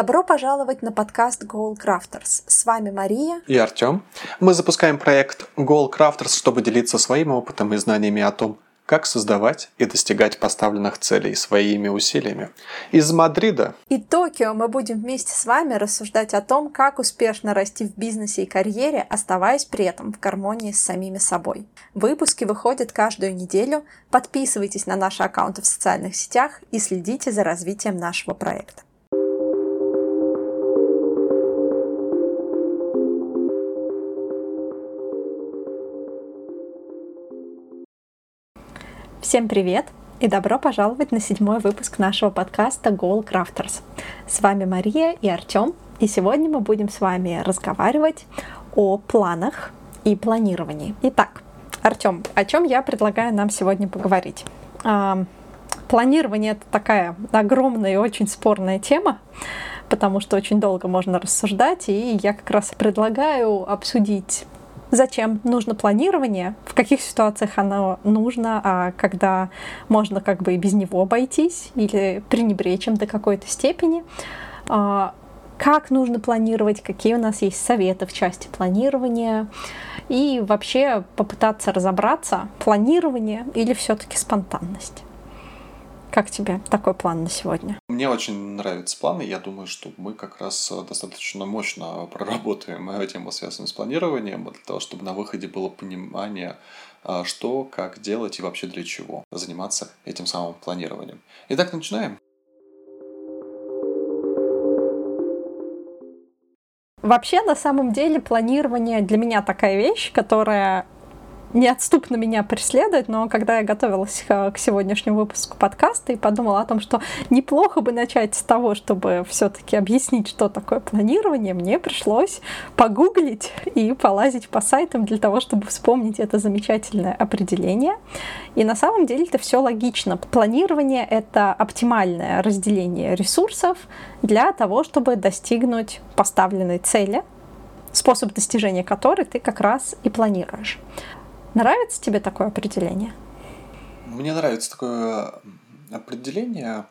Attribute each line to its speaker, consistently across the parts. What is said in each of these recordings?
Speaker 1: Добро пожаловать на подкаст Goal Crafters. С вами Мария
Speaker 2: и Артем. Мы запускаем проект Goal Crafters, чтобы делиться своим опытом и знаниями о том, как создавать и достигать поставленных целей своими усилиями. Из Мадрида
Speaker 1: и Токио мы будем вместе с вами рассуждать о том, как успешно расти в бизнесе и карьере, оставаясь при этом в гармонии с самими собой. Выпуски выходят каждую неделю. Подписывайтесь на наши аккаунты в социальных сетях и следите за развитием нашего проекта. Всем привет и добро пожаловать на седьмой выпуск нашего подкаста Goal Crafters. С вами Мария и Артем, и сегодня мы будем с вами разговаривать о планах и планировании. Итак, Артем, о чем я предлагаю нам сегодня поговорить? А, планирование это такая огромная и очень спорная тема, потому что очень долго можно рассуждать, и я как раз предлагаю обсудить зачем нужно планирование, в каких ситуациях оно нужно, а когда можно как бы и без него обойтись или пренебречь им до какой-то степени. А, как нужно планировать, какие у нас есть советы в части планирования, и вообще попытаться разобраться, планирование или все-таки спонтанность. Как тебе такой план на сегодня?
Speaker 2: Мне очень нравятся планы. Я думаю, что мы как раз э, достаточно мощно проработаем тему, связанную с планированием, для того, чтобы на выходе было понимание, э, что, как делать и вообще для чего заниматься этим самым планированием. Итак, начинаем.
Speaker 1: Вообще, на самом деле, планирование для меня такая вещь, которая неотступно меня преследует, но когда я готовилась к сегодняшнему выпуску подкаста и подумала о том, что неплохо бы начать с того, чтобы все-таки объяснить, что такое планирование, мне пришлось погуглить и полазить по сайтам для того, чтобы вспомнить это замечательное определение. И на самом деле это все логично. Планирование — это оптимальное разделение ресурсов для того, чтобы достигнуть поставленной цели, способ достижения которой ты как раз и планируешь. Нравится тебе такое определение?
Speaker 2: Мне нравится такое определение.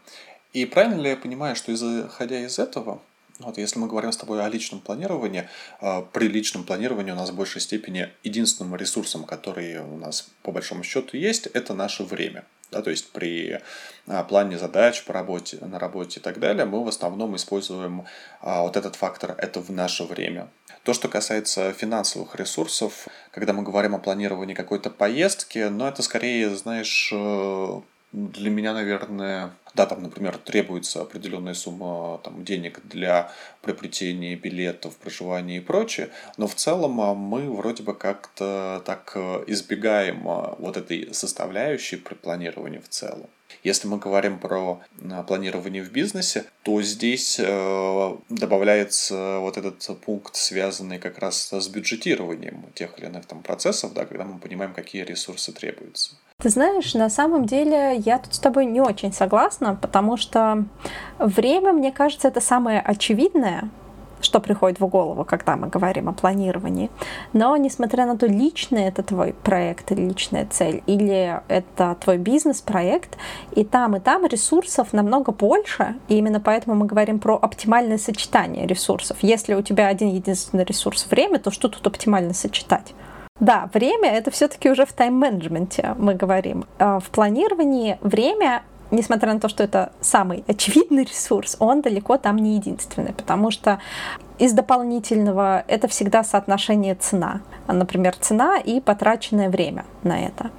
Speaker 2: И правильно ли я понимаю, что исходя из этого, вот если мы говорим с тобой о личном планировании, а, при личном планировании у нас в большей степени единственным ресурсом, который у нас по большому счету есть, это наше время. Да, то есть при а, плане задач по работе, на работе и так далее мы в основном используем а, вот этот фактор «это в наше время». То, что касается финансовых ресурсов, когда мы говорим о планировании какой-то поездки, но это скорее, знаешь, э, для меня, наверное, да, там, например, требуется определенная сумма там, денег для приобретения билетов, проживания и прочее, но в целом а, мы вроде бы как-то так э, избегаем а, вот этой составляющей при планировании в целом. Если мы говорим про а, планирование в бизнесе, то здесь э, добавляется вот этот пункт, связанный как раз с бюджетированием тех или иных там процессов, да, когда мы понимаем, какие ресурсы требуются.
Speaker 1: Ты знаешь, на самом деле я тут с тобой не очень согласна, потому что время, мне кажется, это самое очевидное, что приходит в голову, когда мы говорим о планировании. Но несмотря на то, личный это твой проект или личная цель, или это твой бизнес-проект, и там, и там ресурсов намного больше, и именно поэтому мы говорим про оптимальное сочетание ресурсов. Если у тебя один единственный ресурс время, то что тут оптимально сочетать? Да, время это все-таки уже в тайм-менеджменте мы говорим. А в планировании время несмотря на то, что это самый очевидный ресурс, он далеко там не единственный, потому что из дополнительного это всегда соотношение цена. Например, цена и потраченное время на это.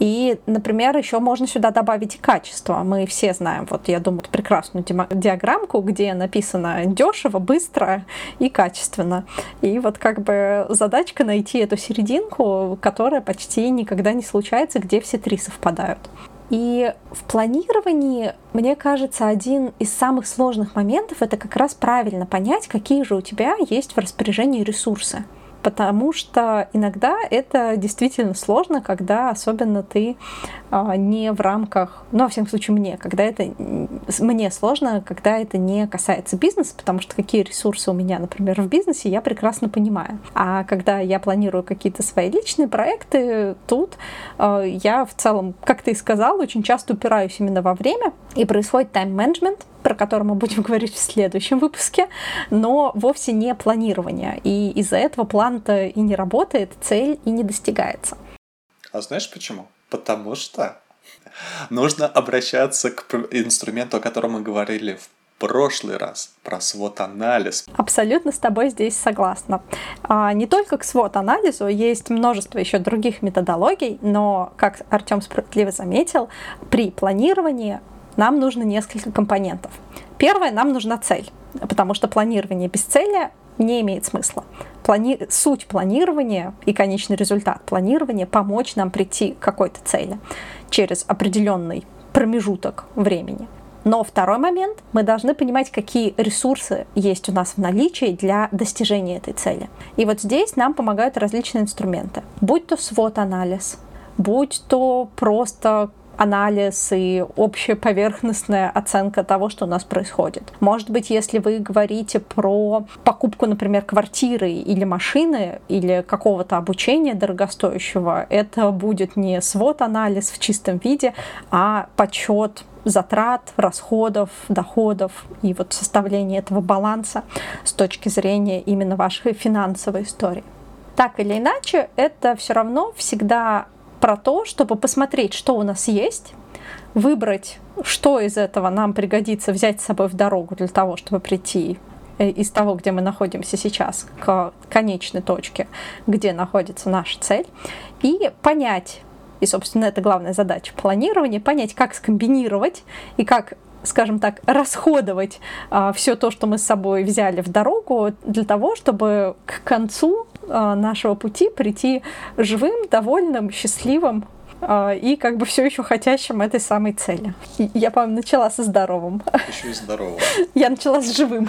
Speaker 1: И, например, еще можно сюда добавить качество. Мы все знаем, вот я думаю, прекрасную диаграммку, где написано дешево, быстро и качественно. И вот как бы задачка найти эту серединку, которая почти никогда не случается, где все три совпадают. И в планировании, мне кажется, один из самых сложных моментов это как раз правильно понять, какие же у тебя есть в распоряжении ресурсы потому что иногда это действительно сложно, когда особенно ты а, не в рамках, ну, во всяком случае, мне, когда это мне сложно, когда это не касается бизнеса, потому что какие ресурсы у меня, например, в бизнесе, я прекрасно понимаю. А когда я планирую какие-то свои личные проекты, тут э, я в целом, как ты и сказал, очень часто упираюсь именно во время, и происходит тайм-менеджмент, про который мы будем говорить в следующем выпуске, но вовсе не планирование. И из-за этого план-то и не работает, цель и не достигается.
Speaker 2: А знаешь почему? Потому что нужно обращаться к инструменту, о котором мы говорили в прошлый раз про свод-анализ.
Speaker 1: Абсолютно с тобой здесь согласна. А, не только к свод-анализу, есть множество еще других методологий, но, как Артем справедливо заметил, при планировании нам нужно несколько компонентов. Первое, нам нужна цель, потому что планирование без цели не имеет смысла. Плани... Суть планирования и конечный результат планирования помочь нам прийти к какой-то цели через определенный промежуток времени. Но второй момент, мы должны понимать, какие ресурсы есть у нас в наличии для достижения этой цели. И вот здесь нам помогают различные инструменты. Будь то свод-анализ, будь то просто анализ и общая поверхностная оценка того, что у нас происходит. Может быть, если вы говорите про покупку, например, квартиры или машины, или какого-то обучения дорогостоящего, это будет не свод-анализ в чистом виде, а подсчет затрат, расходов, доходов и вот составление этого баланса с точки зрения именно вашей финансовой истории. Так или иначе, это все равно всегда про то, чтобы посмотреть, что у нас есть, выбрать, что из этого нам пригодится взять с собой в дорогу для того, чтобы прийти э, из того, где мы находимся сейчас, к конечной точке, где находится наша цель, и понять, и, собственно, это главная задача планирования, понять, как скомбинировать и как скажем так, расходовать а, все то, что мы с собой взяли в дорогу, для того, чтобы к концу а, нашего пути прийти живым, довольным, счастливым а, и как бы все еще хотящим этой самой цели. Я, по-моему, начала со здоровым.
Speaker 2: Еще и здоровым.
Speaker 1: Я начала с живым.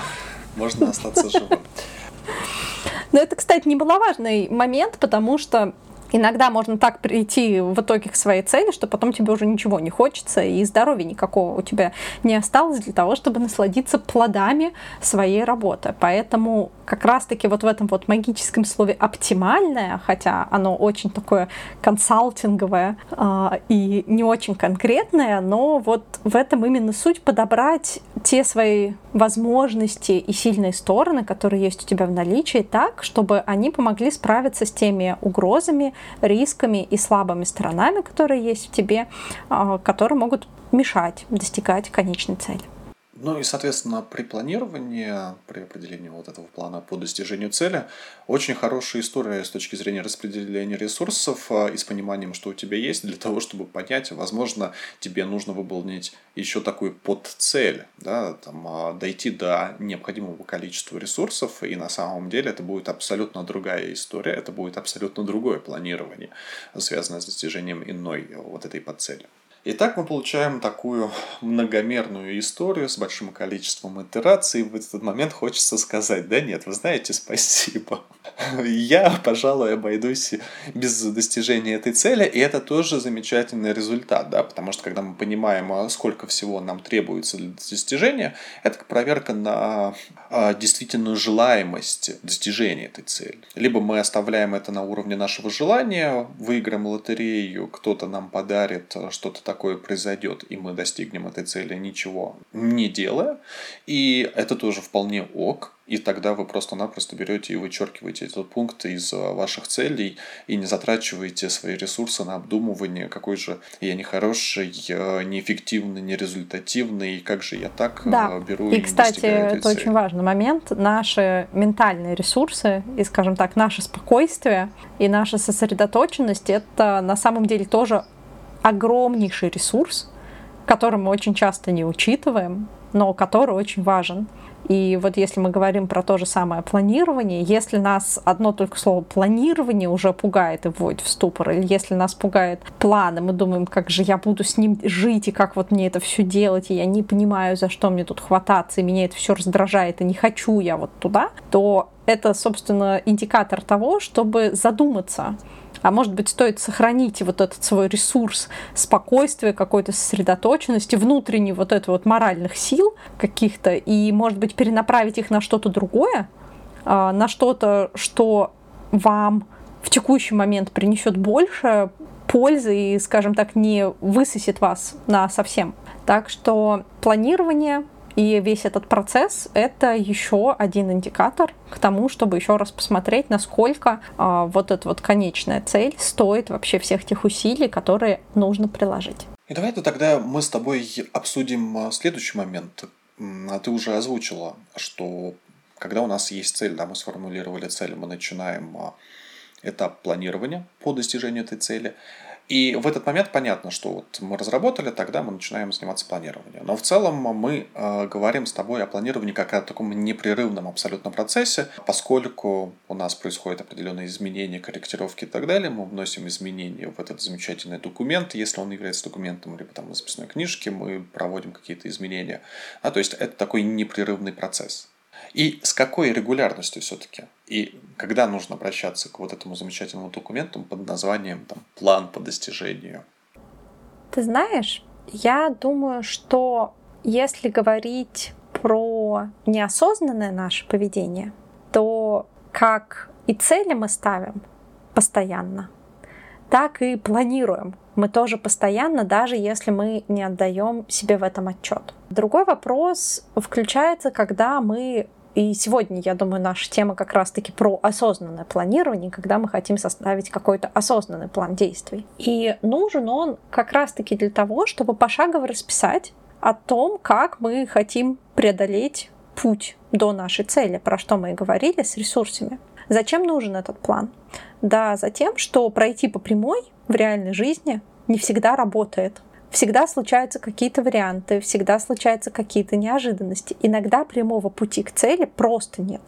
Speaker 2: Можно остаться живым.
Speaker 1: Но это, кстати, немаловажный момент, потому что Иногда можно так прийти в итоге к своей цели, что потом тебе уже ничего не хочется, и здоровья никакого у тебя не осталось для того, чтобы насладиться плодами своей работы. Поэтому как раз-таки вот в этом вот магическом слове оптимальное, хотя оно очень такое консалтинговое э, и не очень конкретное, но вот в этом именно суть подобрать те свои возможности и сильные стороны, которые есть у тебя в наличии, так, чтобы они помогли справиться с теми угрозами, рисками и слабыми сторонами, которые есть в тебе, э, которые могут мешать достигать конечной цели.
Speaker 2: Ну и, соответственно, при планировании, при определении вот этого плана по достижению цели, очень хорошая история с точки зрения распределения ресурсов а, и с пониманием, что у тебя есть, для того, чтобы понять, возможно, тебе нужно выполнить еще такую подцель, да, там, а, дойти до необходимого количества ресурсов, и на самом деле это будет абсолютно другая история, это будет абсолютно другое планирование, связанное с достижением иной вот этой подцели. Итак, мы получаем такую многомерную историю с большим количеством итераций. В этот момент хочется сказать, да нет, вы знаете, спасибо. Я, пожалуй, обойдусь без достижения этой цели, и это тоже замечательный результат, да, потому что когда мы понимаем, а, сколько всего нам требуется для достижения, это проверка на а, действительную желаемость достижения этой цели. Либо мы оставляем это на уровне нашего желания, выиграем лотерею, кто-то нам подарит что-то такое произойдет, и мы достигнем этой цели, ничего не делая. И это тоже вполне ок. И тогда вы просто-напросто берете и вычеркиваете этот пункт из э, ваших целей и не затрачиваете свои ресурсы на обдумывание, какой же я нехороший, э, неэффективный, нерезультативный, как же я так
Speaker 1: э, да.
Speaker 2: беру
Speaker 1: и, и кстати, это цели. очень важный момент. Наши ментальные ресурсы и, скажем так, наше спокойствие и наша сосредоточенность — это на самом деле тоже огромнейший ресурс, который мы очень часто не учитываем, но который очень важен. И вот если мы говорим про то же самое планирование, если нас одно только слово планирование уже пугает и вводит в ступор, или если нас пугает план, и мы думаем, как же я буду с ним жить, и как вот мне это все делать, и я не понимаю, за что мне тут хвататься, и меня это все раздражает, и не хочу я вот туда, то это, собственно, индикатор того, чтобы задуматься, а может быть, стоит сохранить вот этот свой ресурс спокойствия, какой-то сосредоточенности, внутренней вот этой вот моральных сил каких-то, и, может быть, перенаправить их на что-то другое, а, на что-то, что вам в текущий момент принесет больше пользы и, скажем так, не высосет вас на совсем. Так что планирование И весь этот процесс — это еще один индикатор к тому, чтобы еще раз посмотреть, насколько э, вот эта вот конечная цель стоит вообще всех тех усилий, которые нужно приложить.
Speaker 2: И давай тогда мы с тобой обсудим а, следующий момент. А ты уже озвучила, что когда у нас есть цель, да, мы сформулировали цель, мы начинаем этап планирования по достижению этой цели. И в этот момент понятно, что вот мы разработали, тогда мы начинаем заниматься планированием. Но в целом мы э, говорим с тобой о планировании как о таком непрерывном абсолютно процессе, поскольку у нас происходят определенные изменения, корректировки и так далее, мы вносим изменения в этот замечательный документ, если он является документом, либо там записной книжке, мы проводим какие-то изменения. А, то есть это такой непрерывный процесс. И с какой регулярностью все-таки? И когда нужно обращаться к вот этому замечательному документу под названием там, «План по достижению»?
Speaker 1: Ты знаешь, я думаю, что если говорить про неосознанное наше поведение, то как и цели мы ставим постоянно, так и планируем мы тоже постоянно, даже если мы не отдаем себе в этом отчет. Другой вопрос включается, когда мы и сегодня, я думаю, наша тема как раз-таки про осознанное планирование, когда мы хотим составить какой-то осознанный план действий. И нужен он как раз-таки для того, чтобы пошагово расписать о том, как мы хотим преодолеть путь до нашей цели, про что мы и говорили с ресурсами. Зачем нужен этот план? Да, за тем, что пройти по прямой в реальной жизни не всегда работает. Всегда случаются какие-то варианты, всегда случаются какие-то неожиданности. Иногда прямого пути к цели просто нет.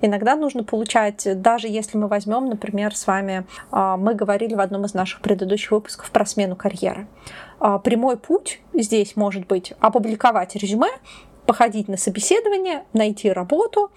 Speaker 1: Иногда нужно получать, даже если мы возьмем, например, с вами, а, мы говорили в одном из наших предыдущих выпусков про смену карьеры. А, прямой путь здесь может быть опубликовать резюме, походить на собеседование, найти работу,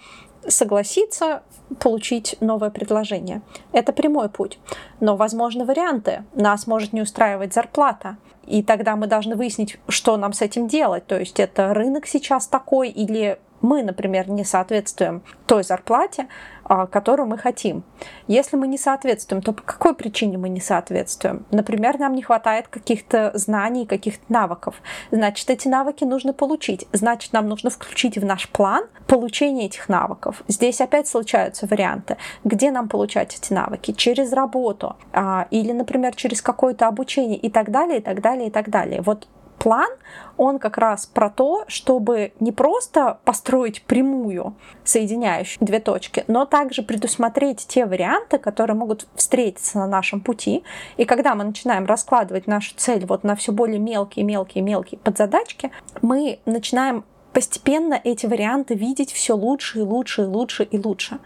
Speaker 1: согласиться, получить новое предложение. Это прямой путь. Но возможны варианты. Нас может не устраивать зарплата. И тогда мы должны выяснить, что нам с этим делать. То есть это рынок сейчас такой или мы, например, не соответствуем той зарплате, а, которую мы хотим. Если мы не соответствуем, то по какой причине мы не соответствуем? Например, нам не хватает каких-то знаний, каких-то навыков. Значит, эти навыки нужно получить. Значит, нам нужно включить в наш план получение этих навыков. Здесь опять случаются варианты. Где нам получать эти навыки? Через работу а, или, например, через какое-то обучение и так далее, и так далее, и так далее. Вот план, он как раз про то, чтобы не просто построить прямую, соединяющую две точки, но также предусмотреть те варианты, которые могут встретиться на нашем пути. И когда мы начинаем раскладывать нашу цель вот на все более мелкие, мелкие, мелкие подзадачки, мы начинаем постепенно эти варианты видеть все лучше и лучше и лучше и лучше.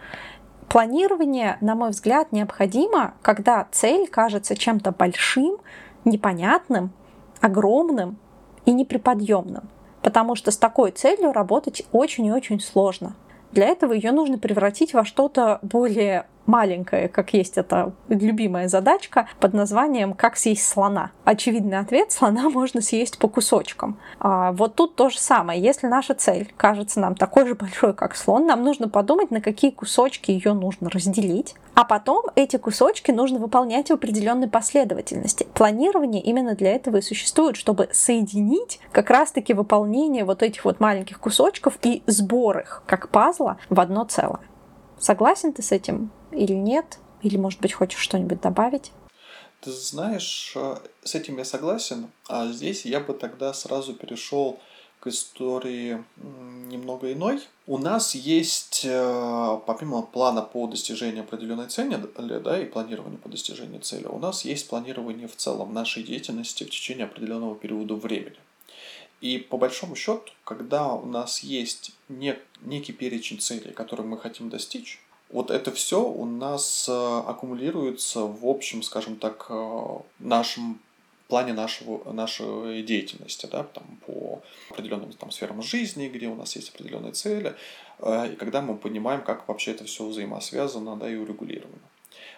Speaker 1: Планирование, на мой взгляд, необходимо, когда цель кажется чем-то большим, непонятным, огромным и неприподъемным, потому что с такой целью работать очень и очень сложно. Для этого ее нужно превратить во что-то более маленькое, как есть эта любимая задачка под названием «Как съесть слона?». Очевидный ответ – слона можно съесть по кусочкам. А вот тут то же самое. Если наша цель кажется нам такой же большой, как слон, нам нужно подумать, на какие кусочки ее нужно разделить, а потом эти кусочки нужно выполнять в определенной последовательности. Планирование именно для этого и существует, чтобы соединить как раз-таки выполнение вот этих вот маленьких кусочков и сбор их, как пазла, в одно целое. Согласен ты с этим или нет? Или, может быть, хочешь что-нибудь добавить?
Speaker 2: Ты знаешь, э, с этим я согласен, а здесь я бы тогда сразу перешел к истории немного иной. У нас есть, э, помимо плана по достижению определенной цели, да, и планирования по достижению цели, у нас есть планирование в целом нашей деятельности в течение определенного периода времени. И по большому счету, когда у нас есть нек, некий перечень целей, которые мы хотим достичь, вот это все у нас э, аккумулируется в общем, скажем так, э, нашем плане нашего, нашей деятельности, да, там, по определенным там, сферам жизни, где у нас есть определенные цели, э, и когда мы понимаем, как вообще это все взаимосвязано да, и урегулировано.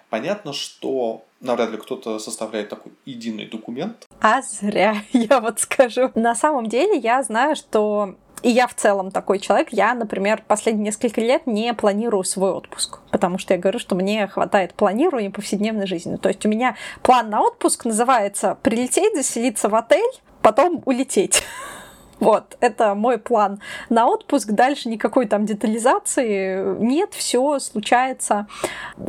Speaker 2: Понятно, что навряд ли кто-то составляет такой единый документ.
Speaker 1: А зря, я вот скажу. На самом деле я знаю, что и я в целом такой человек. Я, например, последние несколько лет не планирую свой отпуск, потому что я говорю, что мне хватает планирования повседневной жизни. То есть у меня план на отпуск называется прилететь, заселиться в отель, потом улететь. Вот, это мой план на отпуск. Дальше никакой там детализации нет, все случается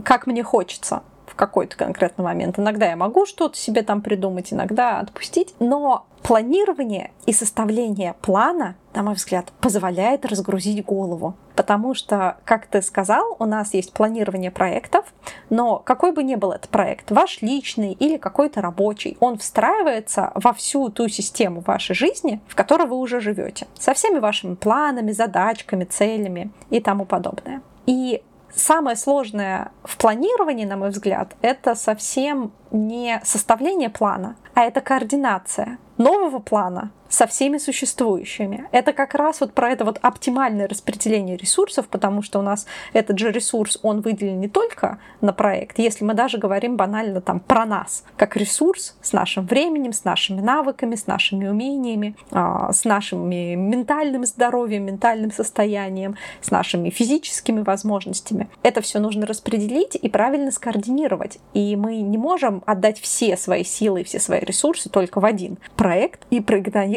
Speaker 1: как мне хочется в какой-то конкретный момент. Иногда я могу что-то себе там придумать, иногда отпустить, но планирование и составление плана, на мой взгляд, позволяет разгрузить голову. Потому что, как ты сказал, у нас есть планирование проектов, но какой бы ни был этот проект, ваш личный или какой-то рабочий, он встраивается во всю ту систему вашей жизни, в которой вы уже живете, со всеми вашими планами, задачками, целями и тому подобное. И самое сложное в планировании, на мой взгляд, это совсем не составление плана, а это координация нового плана со всеми существующими. Это как раз вот про это вот оптимальное распределение ресурсов, потому что у нас этот же ресурс, он выделен не только на проект, если мы даже говорим банально там про нас, как ресурс с нашим временем, с нашими навыками, с нашими умениями, а, с нашим ментальным здоровьем, ментальным состоянием, с нашими физическими возможностями. Это все нужно распределить и правильно скоординировать. И мы не можем отдать все свои силы и все свои ресурсы только в один проект и проигнорировать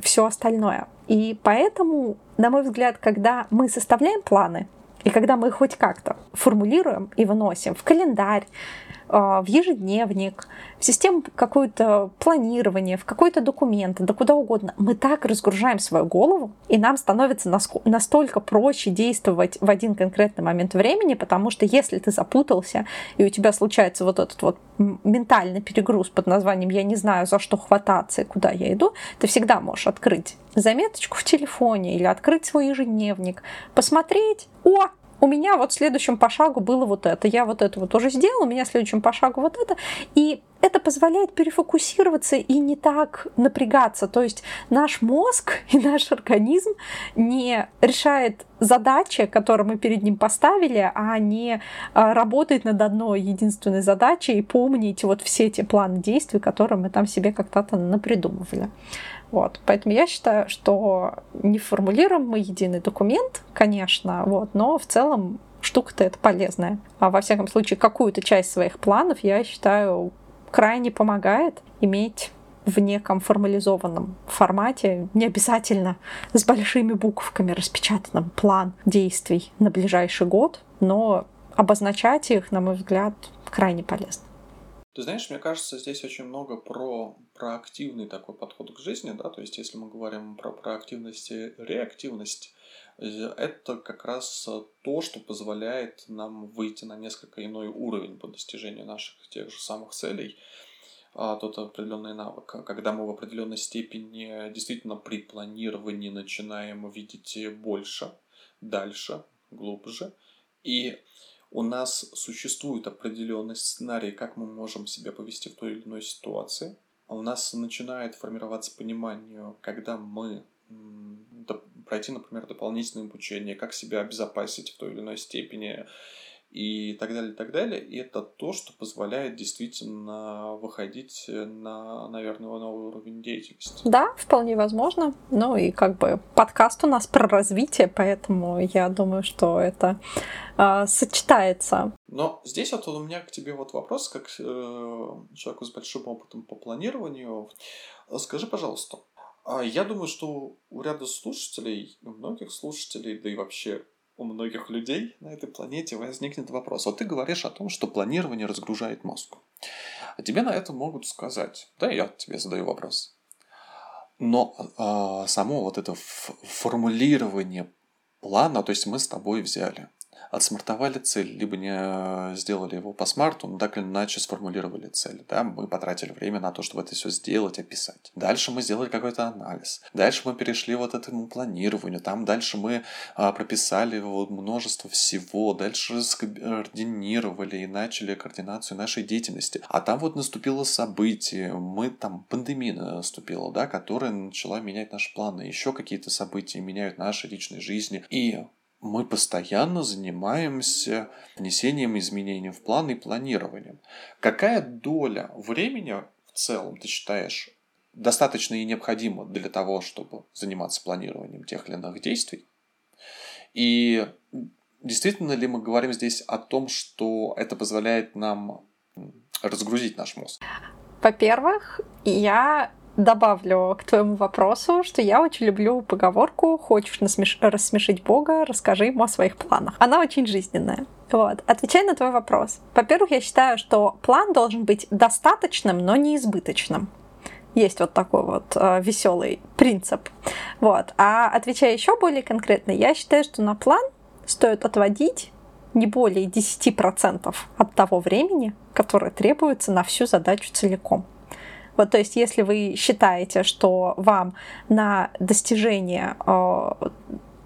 Speaker 1: все остальное. И поэтому, на мой взгляд, когда мы составляем планы, и когда мы хоть как-то формулируем и выносим в календарь, а, в ежедневник, в систему какое-то планирование, в какой-то документ, да куда угодно, мы так разгружаем свою голову, и нам становится настолько проще действовать в один конкретный момент времени, потому что если ты запутался, и у тебя случается вот этот вот ментальный перегруз под названием «я не знаю, за что хвататься и куда я иду», ты всегда можешь открыть заметочку в телефоне или открыть свой ежедневник, посмотреть, о, у меня вот следующим по шагу было вот это, я вот это вот уже сделал, у меня следующим по шагу вот это, и это позволяет перефокусироваться и не так напрягаться. То есть наш мозг и наш организм не решает задачи, которые мы перед ним поставили, а не а, работает над одной единственной задачей и помнить вот все эти планы действий, которые мы там себе как-то напридумывали. Вот. Поэтому я считаю, что не формулируем мы единый документ, конечно, вот, но в целом штука-то это полезная. А во всяком случае, какую-то часть своих планов, я считаю, крайне помогает иметь в неком формализованном формате, не обязательно с большими буквами распечатанным план действий на ближайший год, но обозначать их, на мой взгляд, крайне полезно.
Speaker 2: Ты знаешь, мне кажется, здесь очень много про проактивный такой подход к жизни, да, то есть если мы говорим про проактивность и реактивность, э, это как раз то, что позволяет нам выйти на несколько иной уровень по достижению наших тех же самых целей, а, тот определенный навык, когда мы в определенной степени действительно при планировании начинаем видеть больше, дальше, глубже, и у нас существует определенный сценарий, как мы можем себя повести в той или иной ситуации. А у нас начинает формироваться понимание, когда мы пройти, например, дополнительное обучение, как себя обезопасить в той или иной степени, и так далее, и так далее. И это то, что позволяет действительно выходить на, наверное, новый уровень деятельности.
Speaker 1: Да, вполне возможно. Ну и как бы подкаст у нас про развитие, поэтому я думаю, что это э, сочетается.
Speaker 2: Но здесь вот у меня к тебе вот вопрос, как э, человеку с большим опытом по планированию. Скажи, пожалуйста, а я думаю, что у ряда слушателей, у многих слушателей, да и вообще у многих людей на этой планете возникнет вопрос. Вот ты говоришь о том, что планирование разгружает мозг. А тебе на это могут сказать. Да, я тебе задаю вопрос. Но э, само вот это формулирование плана, то есть мы с тобой взяли отсмартовали цель, либо не э, сделали его по смарту, но так или иначе сформулировали цель. Да? Мы потратили время на то, чтобы это все сделать, описать. Дальше мы сделали какой-то анализ. Дальше мы перешли вот этому планированию. Там дальше мы а, прописали вот множество всего. Дальше скоординировали и начали координацию нашей деятельности. А там вот наступило событие. Мы там пандемия наступила, да, которая начала менять наши планы. Еще какие-то события меняют наши личные жизни. И мы постоянно занимаемся внесением изменений в план и планированием. Какая доля времени в целом, ты считаешь, достаточно и необходима для того, чтобы заниматься планированием тех или иных действий? И действительно ли мы говорим здесь о том, что это позволяет нам разгрузить наш мозг?
Speaker 1: Во-первых, я добавлю к твоему вопросу, что я очень люблю поговорку «Хочешь насмеш... рассмешить Бога, расскажи ему о своих планах». Она очень жизненная. Вот. Отвечая на твой вопрос. Во-первых, я считаю, что план должен быть достаточным, но не избыточным. Есть вот такой вот э, веселый принцип. Вот. А отвечая еще более конкретно, я считаю, что на план стоит отводить не более 10% от того времени, которое требуется на всю задачу целиком. Вот, то есть, если вы считаете, что вам на достижение э,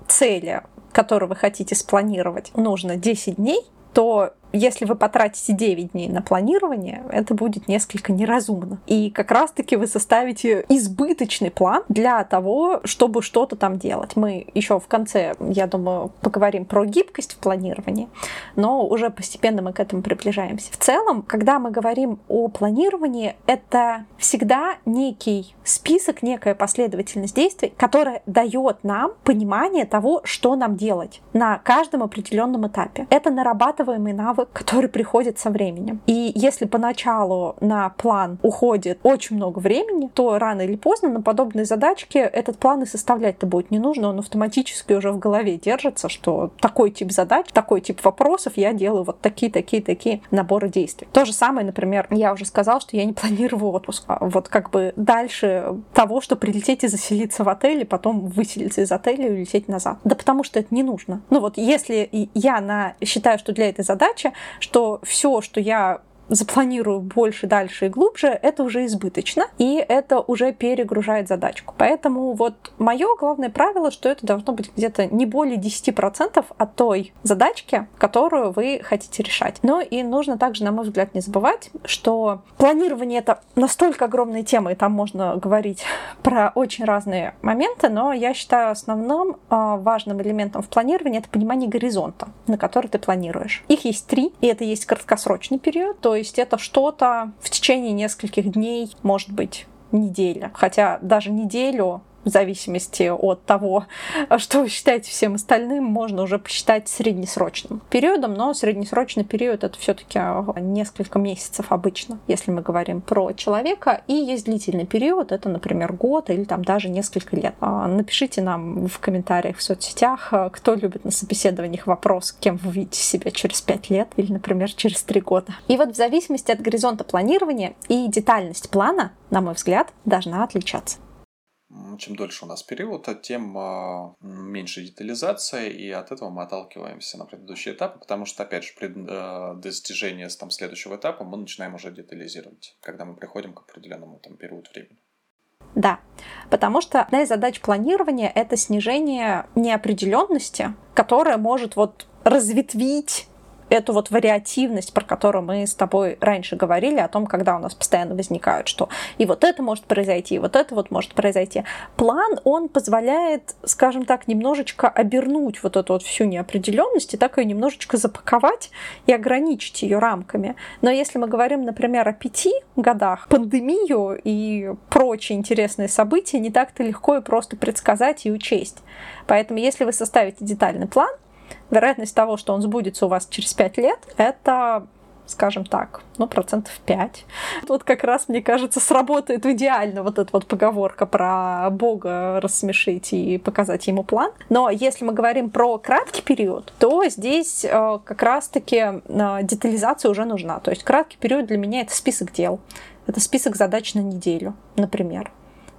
Speaker 1: цели, которую вы хотите спланировать, нужно 10 дней, то если вы потратите 9 дней на планирование, это будет несколько неразумно. И как раз-таки вы составите избыточный план для того, чтобы что-то там делать. Мы еще в конце, я думаю, поговорим про гибкость в планировании, но уже постепенно мы к этому приближаемся. В целом, когда мы говорим о планировании, это всегда некий список, некая последовательность действий, которая дает нам понимание того, что нам делать на каждом определенном этапе. Это нарабатываемый навык навык, который приходит со временем. И если поначалу на план уходит очень много времени, то рано или поздно на подобные задачки этот план и составлять-то будет не нужно, он автоматически уже в голове держится, что такой тип задач, такой тип вопросов я делаю вот такие, такие, такие наборы действий. То же самое, например, я уже сказал, что я не планирую отпуск. А вот как бы дальше того, что прилететь и заселиться в отель, и потом выселиться из отеля и улететь назад. Да потому что это не нужно. Ну вот если я на, считаю, что для этой задачи что все, что я запланирую больше, дальше и глубже, это уже избыточно, и это уже перегружает задачку. Поэтому вот мое главное правило, что это должно быть где-то не более 10% от той задачки, которую вы хотите решать. Но и нужно также, на мой взгляд, не забывать, что планирование это настолько огромная тема, и там можно говорить про очень разные моменты, но я считаю основным а, важным элементом в планировании это понимание горизонта, на который ты планируешь. Их есть три, и это есть краткосрочный период, то есть это что-то в течение нескольких дней, может быть, неделя. Хотя даже неделю в зависимости от того, что вы считаете всем остальным, можно уже посчитать среднесрочным периодом, но среднесрочный период это все-таки несколько месяцев обычно, если мы говорим про человека. И есть длительный период, это, например, год или там даже несколько лет. А, напишите нам в комментариях в соцсетях, кто любит на собеседованиях вопрос, кем вы видите себя через пять лет или, например, через три года. И вот в зависимости от горизонта планирования и детальность плана, на мой взгляд, должна отличаться
Speaker 2: чем дольше у нас период, тем а, меньше детализация, и от этого мы отталкиваемся на предыдущий этап, потому что, опять же, при э, достижении там, следующего этапа мы начинаем уже детализировать, когда мы приходим к определенному там, периоду времени.
Speaker 1: Да, потому что одна из задач планирования — это снижение неопределенности, которая может вот разветвить эту вот вариативность, про которую мы с тобой раньше говорили, о том, когда у нас постоянно возникают, что и вот это может произойти, и вот это вот может произойти. План, он позволяет, скажем так, немножечко обернуть вот эту вот всю неопределенность и так ее немножечко запаковать и ограничить ее рамками. Но если мы говорим, например, о пяти годах, пандемию и прочие интересные события не так-то легко и просто предсказать и учесть. Поэтому если вы составите детальный план, вероятность того, что он сбудется у вас через 5 лет, это скажем так, ну, процентов 5. Тут как раз, мне кажется, сработает идеально вот эта вот поговорка про Бога рассмешить и показать ему план. Но если мы говорим про краткий период, то здесь э, как раз-таки э, детализация уже нужна. То есть краткий период для меня это список дел. Это список задач на неделю, например.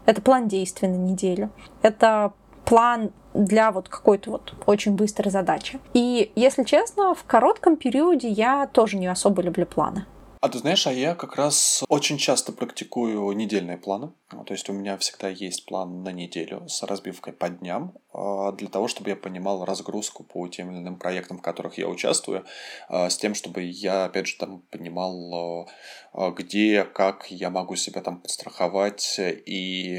Speaker 1: Это план действий на неделю. Это план для вот какой-то вот очень быстрой задачи. И, если честно, в коротком периоде я тоже не особо люблю планы.
Speaker 2: А ты знаешь, а я как раз очень часто практикую недельные планы. То есть у меня всегда есть план на неделю с разбивкой по дням, а, для того, чтобы я понимал разгрузку по тем или иным проектам, в которых я участвую, а, с тем, чтобы я, опять же, там понимал, а, где, как я могу себя там подстраховать, и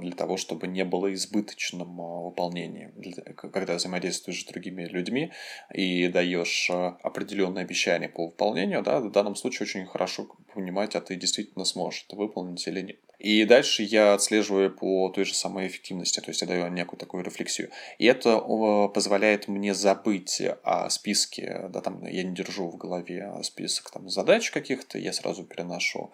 Speaker 2: для того, чтобы не было избыточным выполнением. Когда взаимодействуешь с другими людьми и даешь определенные обещания по выполнению, да, в данном случае очень хорошо понимать, а ты действительно сможешь это выполнить или нет. И дальше я отслеживаю по той же самой эффективности, то есть я даю некую такую рефлексию. И это позволяет мне забыть о списке, да, там я не держу в голове список там, задач каких-то, я сразу переношу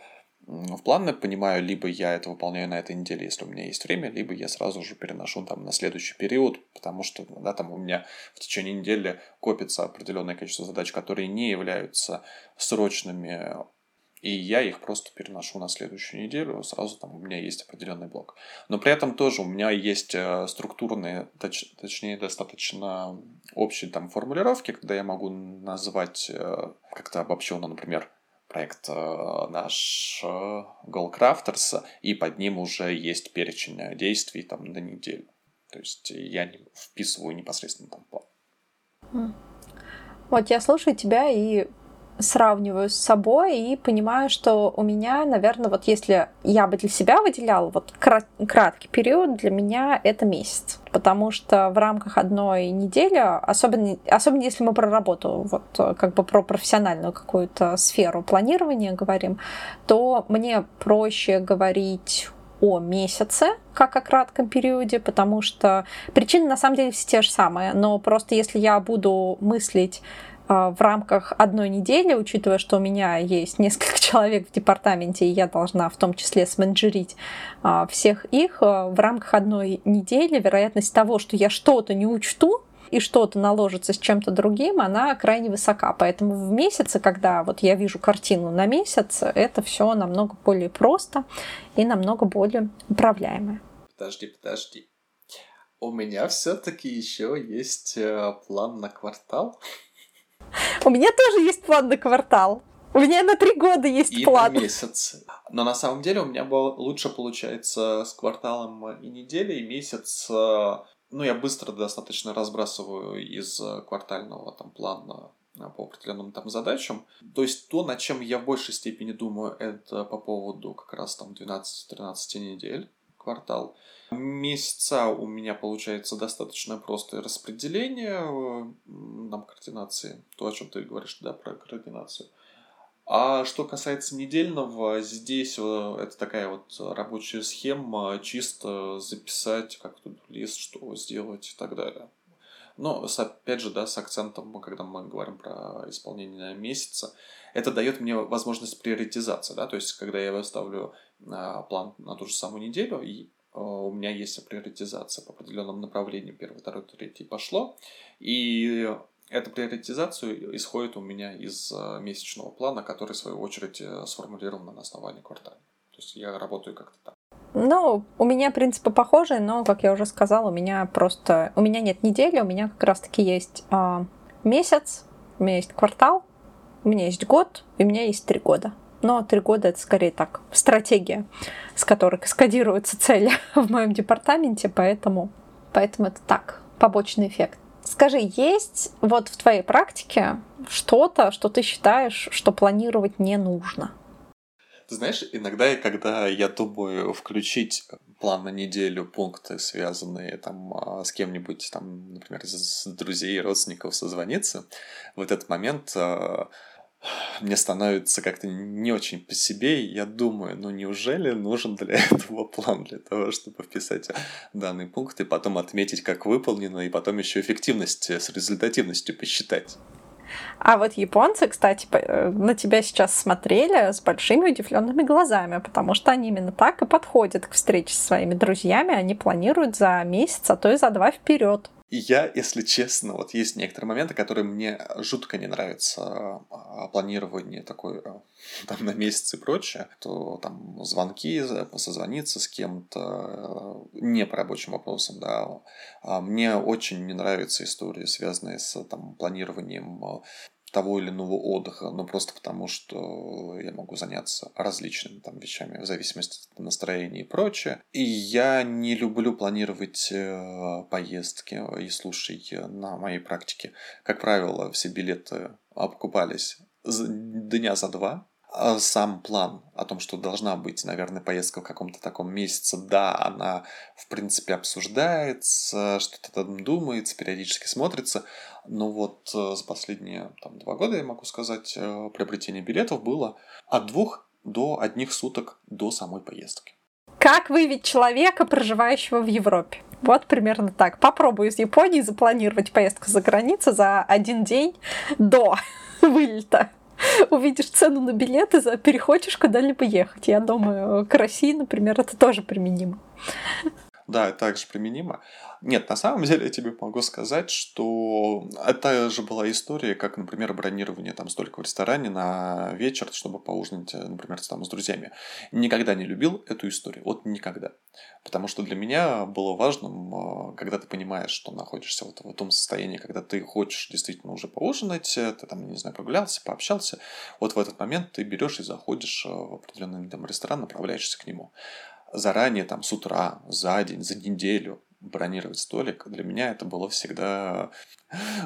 Speaker 2: в планы, понимаю, либо я это выполняю на этой неделе, если у меня есть время, либо я сразу же переношу там на следующий период, потому что, да, там у меня в течение недели копится определенное количество задач, которые не являются срочными, и я их просто переношу на следующую неделю, сразу там у меня есть определенный блок. Но при этом тоже у меня есть э, структурные, точ, точнее, достаточно общие там формулировки, когда я могу назвать э, как-то обобщенно, например, проект э, наш Goalcrafters, и под ним уже есть перечень действий там на неделю. То есть я не вписываю непосредственно там план.
Speaker 1: Вот я слушаю тебя и сравниваю с собой и понимаю, что у меня, наверное, вот если я бы для себя выделяла вот краткий период, для меня это месяц. Потому что в рамках одной недели, особенно, особенно если мы про работу, вот как бы про профессиональную какую-то сферу планирования говорим, то мне проще говорить о месяце, как о кратком периоде, потому что причины на самом деле все те же самые, но просто если я буду мыслить в рамках одной недели, учитывая, что у меня есть несколько человек в департаменте, и я должна в том числе сменеджерить а, всех их, а, в рамках одной недели вероятность того, что я что-то не учту, и что-то наложится с чем-то другим, она крайне высока. Поэтому в месяце, когда вот я вижу картину на месяц, это все намного более просто и намного более управляемое.
Speaker 2: Подожди, подожди. У меня все-таки еще есть э, план на квартал.
Speaker 1: У меня тоже есть план на квартал. У меня на три года есть
Speaker 2: и
Speaker 1: план.
Speaker 2: на месяц. Но на самом деле у меня было лучше получается с кварталом и неделей, и месяц. Э, ну, я быстро достаточно разбрасываю из квартального там плана э, по определенным там задачам. То есть то, над чем я в большей степени думаю, это по поводу как раз там 12-13 недель квартал. Месяца у меня получается достаточно простое распределение нам координации. То, о чем ты говоришь, да, про координацию. А что касается недельного, здесь э, это такая вот рабочая схема, чисто записать как тут лист, что сделать и так далее. Но, опять же, да, с акцентом, когда мы говорим про исполнение месяца, это дает мне возможность приоритизации, да, то есть, когда я выставлю а, план на ту же самую неделю, и а, у меня есть приоритизация по определенным направлениям, первый, второй, третий пошло, и эта приоритизация исходит у меня из а, месячного плана, который, в свою очередь, э, сформулирован на основании квартала. То есть я работаю как-то так.
Speaker 1: Ну, у меня принципы похожие, но, как я уже сказала, у меня просто... У меня нет недели, у меня как раз-таки есть э, месяц, у меня есть квартал, у меня есть год, и у меня есть три года. Но три года это скорее так, стратегия, с которой скодируются цели в моем департаменте, поэтому, поэтому это так, побочный эффект. Скажи, есть вот в твоей практике что-то, что ты считаешь, что планировать не нужно?
Speaker 2: Знаешь, иногда, когда я думаю включить план на неделю, пункты, связанные там а, с кем-нибудь, там, например, с друзей, родственников созвониться, в этот момент а, мне становится как-то не очень по себе, и я думаю, ну неужели нужен для этого план, для того, чтобы вписать данный пункт и потом отметить, как выполнено, и потом еще эффективность с результативностью посчитать.
Speaker 1: А вот японцы, кстати, э, на тебя сейчас смотрели с большими удивленными глазами, потому что они именно так и подходят к встрече со своими друзьями. Они планируют за месяц, а то и за два вперед.
Speaker 2: И я, если честно, вот есть некоторые моменты, которые мне жутко не нравятся. А, планирование такое а, там на месяц и прочее, то там звонки, созвониться с кем-то э, не по рабочим вопросам, да. А мне очень не нравятся истории, связанные с там планированием того или иного отдыха, но просто потому, что я могу заняться различными там вещами в зависимости от настроения и прочее. И я не люблю планировать э, поездки. И слушай, на моей практике, как правило, все билеты окупались дня за два, сам план о том, что должна быть, наверное, поездка в каком-то таком месяце, да, она, в принципе, обсуждается, что-то там думается, периодически смотрится, но вот э, за последние там, два года, я могу сказать, э, приобретение билетов было от двух до одних суток до самой поездки.
Speaker 1: Как выявить человека, проживающего в Европе? Вот примерно так. Попробую из Японии запланировать поездку за границу за один день до вылета. увидишь цену на билеты, перехочешь куда-либо ехать. Я думаю, к России, например, это тоже применимо.
Speaker 2: Да, также применимо. Нет, на самом деле я тебе могу сказать, что это же была история, как, например, бронирование там столько в ресторане на вечер, чтобы поужинать, например, там с друзьями. Никогда не любил эту историю. Вот никогда. Потому что для меня было важным, а, когда ты понимаешь, что находишься вот в том состоянии, когда ты хочешь действительно уже поужинать, ты там, не знаю, прогулялся, пообщался, вот в этот момент ты берешь и заходишь в определенный там ресторан, направляешься к нему заранее, там, с утра, за день, за неделю бронировать столик, для меня это было всегда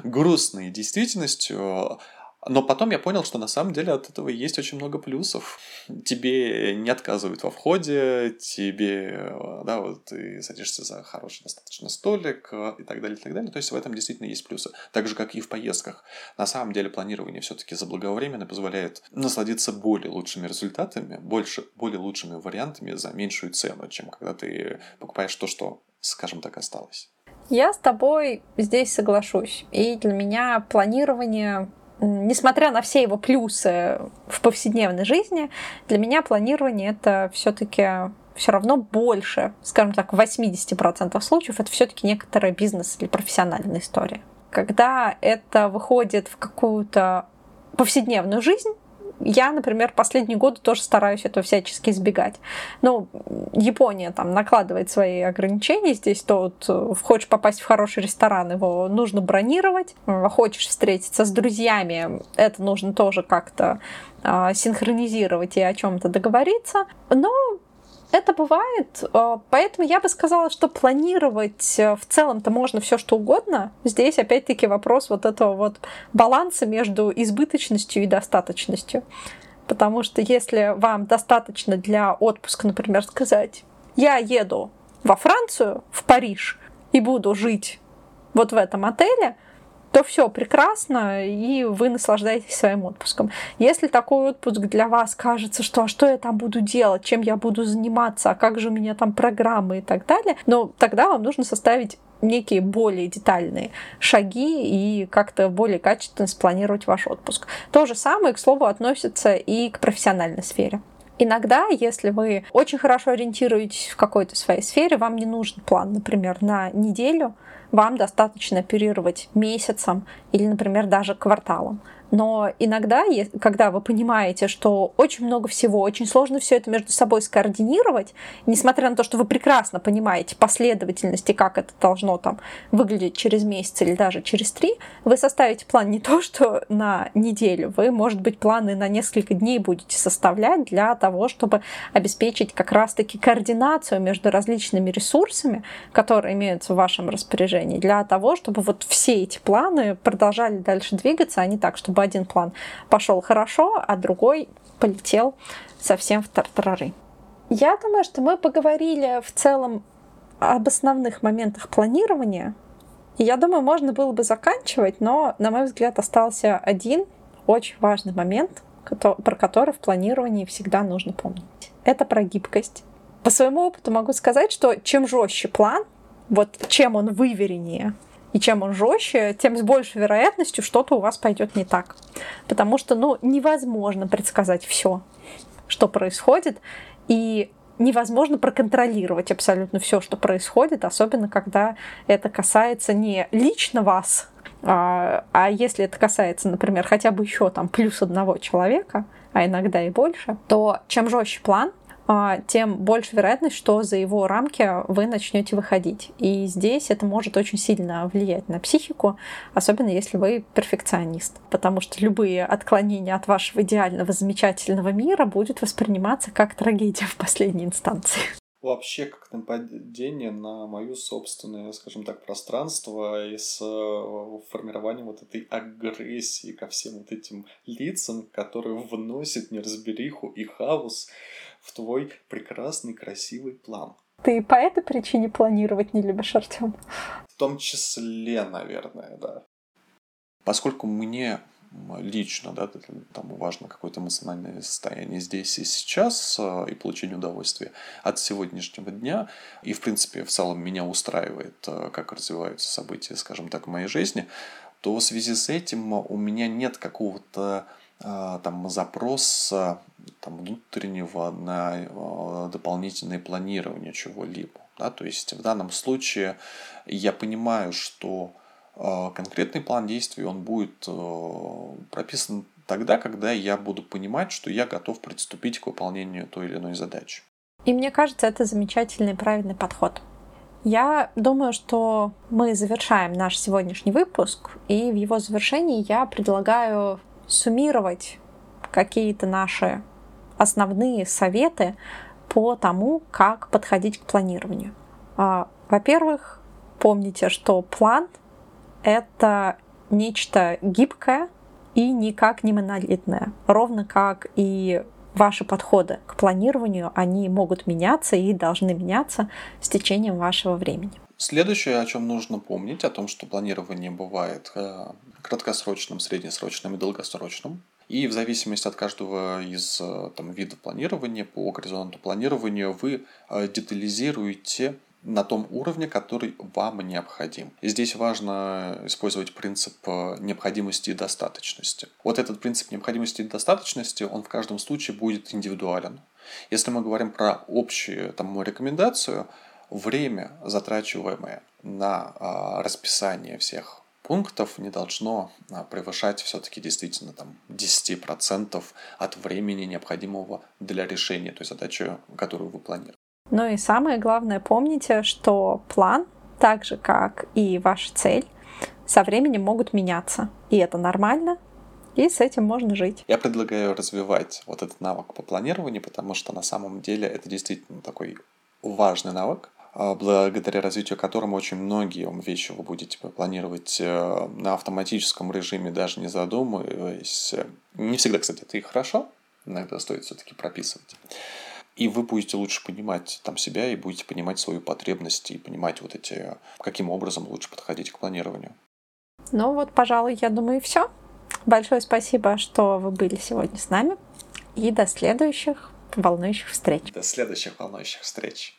Speaker 2: грустной действительностью. Но потом я понял, что на самом деле от этого есть очень много плюсов. Тебе не отказывают во входе, тебе, да, вот ты садишься за хороший достаточно столик э, и так далее, и так далее. То есть в этом действительно есть плюсы. Так же, как и в поездках. На самом деле планирование все-таки заблаговременно позволяет насладиться более лучшими результатами, больше, более лучшими вариантами за меньшую цену, чем когда ты покупаешь то, что, скажем так, осталось.
Speaker 1: Я с тобой здесь соглашусь. И для меня планирование несмотря на все его плюсы в повседневной жизни, для меня планирование это все-таки все равно больше, скажем так, в 80% случаев это все-таки некоторая бизнес или профессиональная история. Когда это выходит в какую-то повседневную жизнь, я, например, последние годы тоже стараюсь этого всячески избегать. Ну, Япония там накладывает свои ограничения здесь, то вот э, хочешь попасть в хороший ресторан, его нужно бронировать, э, хочешь встретиться с друзьями, это нужно тоже как-то а, синхронизировать и о чем-то договориться. Но это бывает, э, поэтому я бы сказала, что планировать э, в целом-то можно все что угодно. Здесь опять-таки вопрос вот этого вот баланса между избыточностью и достаточностью. Потому что если вам достаточно для отпуска, например, сказать, я еду во Францию, в Париж, и буду жить вот в этом отеле, то все прекрасно, и вы наслаждаетесь своим отпуском. Если такой отпуск для вас кажется, что а что я там буду делать, чем я буду заниматься, а как же у меня там программы и так далее, но тогда вам нужно составить некие более детальные шаги и как-то более качественно спланировать ваш отпуск. То же самое, к слову, относится и к профессиональной сфере. Иногда, если вы очень хорошо ориентируетесь в какой-то своей сфере, вам не нужен план, например, на неделю, вам достаточно оперировать месяцем или, например, даже кварталом. Но иногда, когда вы понимаете, что очень много всего, очень сложно все это между собой скоординировать, несмотря на то, что вы прекрасно понимаете последовательности, как это должно там выглядеть через месяц или даже через три, вы составите план не то, что на неделю, вы, может быть, планы на несколько дней будете составлять для того, чтобы обеспечить как раз-таки координацию между различными ресурсами, которые имеются в вашем распоряжении, для того, чтобы вот все эти планы продолжали дальше двигаться, а не так, чтобы один план пошел хорошо, а другой полетел совсем в тартарары. Я думаю, что мы поговорили в целом об основных моментах планирования. И я думаю, можно было бы заканчивать, но, на мой взгляд, остался один очень важный момент, про который в планировании всегда нужно помнить. Это про гибкость. По своему опыту могу сказать, что чем жестче план, вот чем он вывереннее, и чем он жестче, тем с большей вероятностью что-то у вас пойдет не так. Потому что, ну, невозможно предсказать все, что происходит, и невозможно проконтролировать абсолютно все, что происходит, особенно когда это касается не лично вас, а, а если это касается, например, хотя бы еще там плюс одного человека, а иногда и больше, то чем жестче план, тем больше вероятность, что за его рамки вы начнете выходить. И здесь это может очень сильно влиять на психику, особенно если вы перфекционист. Потому что любые отклонения от вашего идеального, замечательного мира будет восприниматься как трагедия в последней инстанции
Speaker 2: вообще как нападение на мою собственное, скажем так, пространство и с э, формированием вот этой агрессии ко всем вот этим лицам, которые вносят неразбериху и хаос в твой прекрасный, красивый план.
Speaker 1: Ты по этой причине планировать не любишь, Артем?
Speaker 2: В том числе, наверное, да. Поскольку мне лично, да, там важно какое-то эмоциональное состояние здесь и сейчас а, и получение удовольствия от сегодняшнего дня. И, в принципе, в целом меня устраивает, а, как развиваются события, скажем так, в моей жизни, то в связи с этим у меня нет какого-то там запрос там, внутреннего на дополнительное планирование чего-либо. Да? То есть в данном случае я понимаю, что конкретный план действий он будет прописан тогда, когда я буду понимать, что я готов приступить к выполнению той или иной задачи.
Speaker 1: И мне кажется, это замечательный правильный подход. Я думаю, что мы завершаем наш сегодняшний выпуск, и в его завершении я предлагаю суммировать какие-то наши основные советы по тому, как подходить к планированию. А, во-первых, помните, что план — это нечто гибкое и никак не монолитное, ровно как и ваши подходы к планированию, они могут меняться и должны меняться с течением вашего времени.
Speaker 2: Следующее, о чем нужно помнить, о том, что планирование бывает э, краткосрочным, среднесрочным и долгосрочным. И в зависимости от каждого из э, там, видов планирования, по горизонту планирования, вы э, детализируете на том уровне, который вам необходим. И здесь важно использовать принцип необходимости и достаточности. Вот этот принцип необходимости и достаточности, он в каждом случае будет индивидуален. Если мы говорим про общую там, рекомендацию, время, затрачиваемое на а, расписание всех пунктов не должно а, превышать все-таки действительно там 10% от времени, необходимого для решения той задачи, которую вы планируете.
Speaker 1: Ну и самое главное, помните, что план, так же как и ваша цель, со временем могут меняться. И это нормально, и с этим можно жить.
Speaker 2: Я предлагаю развивать вот этот навык по планированию, потому что на самом деле это действительно такой важный навык, благодаря развитию которому очень многие вещи вы будете планировать э, на автоматическом режиме, даже не задумываясь. Не всегда, кстати, это и хорошо, иногда стоит все-таки прописывать. И вы будете лучше понимать там себя и будете понимать свою потребность и понимать вот эти, каким образом лучше подходить к планированию.
Speaker 1: Ну вот, пожалуй, я думаю, и все. Большое спасибо, что вы были сегодня с нами. И до следующих волнующих встреч.
Speaker 2: До следующих волнующих встреч.